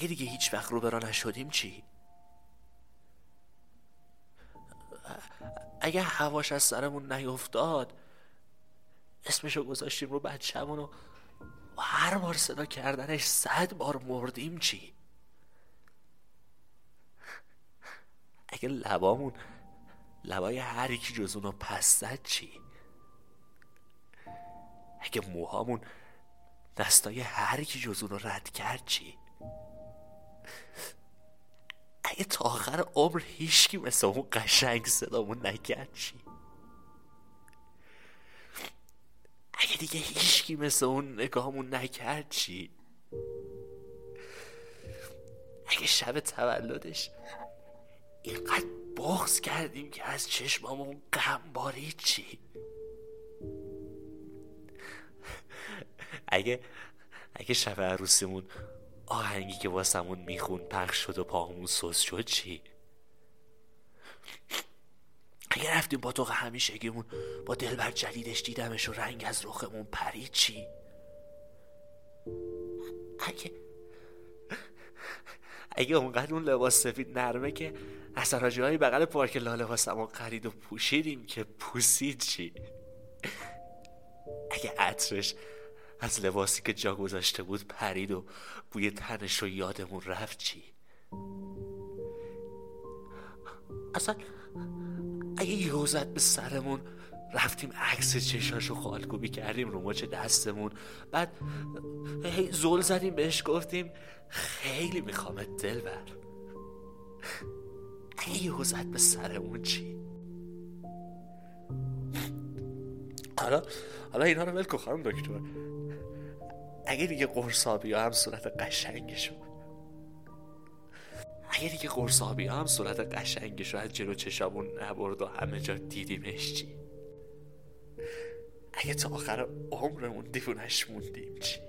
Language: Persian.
اگه دیگه هیچ وقت رو برا نشدیم چی؟ اگه هواش از سرمون نیفتاد اسمشو گذاشتیم رو بچه‌مون و هر بار صدا کردنش صد بار مردیم چی؟ اگه لبامون لبای هر کی جز اونو پس زد چی؟ اگه موهامون دستای هر کی جز اونو رد کرد چی؟ اگه تا آخر عمر هیچکی مثل اون قشنگ صدامون نکرد چی؟ اگه دیگه هیچکی مثل اون نگاهمون نکرد چی؟ اگه شب تولدش اینقدر بغز کردیم که از چشمامون غم بارید چی اگه اگه شب عروسیمون آهنگی که واسمون میخون پخش شد و پاهمون سوز شد چی؟ اگه رفتیم با تو همیشگیمون با دلبر جدیدش دیدمش و رنگ از رخمون پرید چی؟ اگه اگه اونقدر اون لباس سفید نرمه که از های بغل پارک لاله واسمون خرید و پوشیدیم که پوسید چی؟ اگه عطرش از لباسی که جا گذاشته بود پرید و بوی تنش رو یادمون رفت چی؟ اصلا اگه یهو زد به سرمون رفتیم عکس چشاشو خالکوبی کردیم رو مچ دستمون بعد هی زول زدیم بهش گفتیم خیلی میخوامت دل بر اگه یهو زد به سرمون چی؟ حالا حالا اینا رو ولکو خانم دکتر. اگه دیگه قرصابی هم صورت قشنگشو اگه دیگه قرصابی هم صورت قشنگشو از جلو چشامون نبرد و همه جا دیدیمش چی؟ اگه تا آخر عمرمون دیوونش موندیم چی؟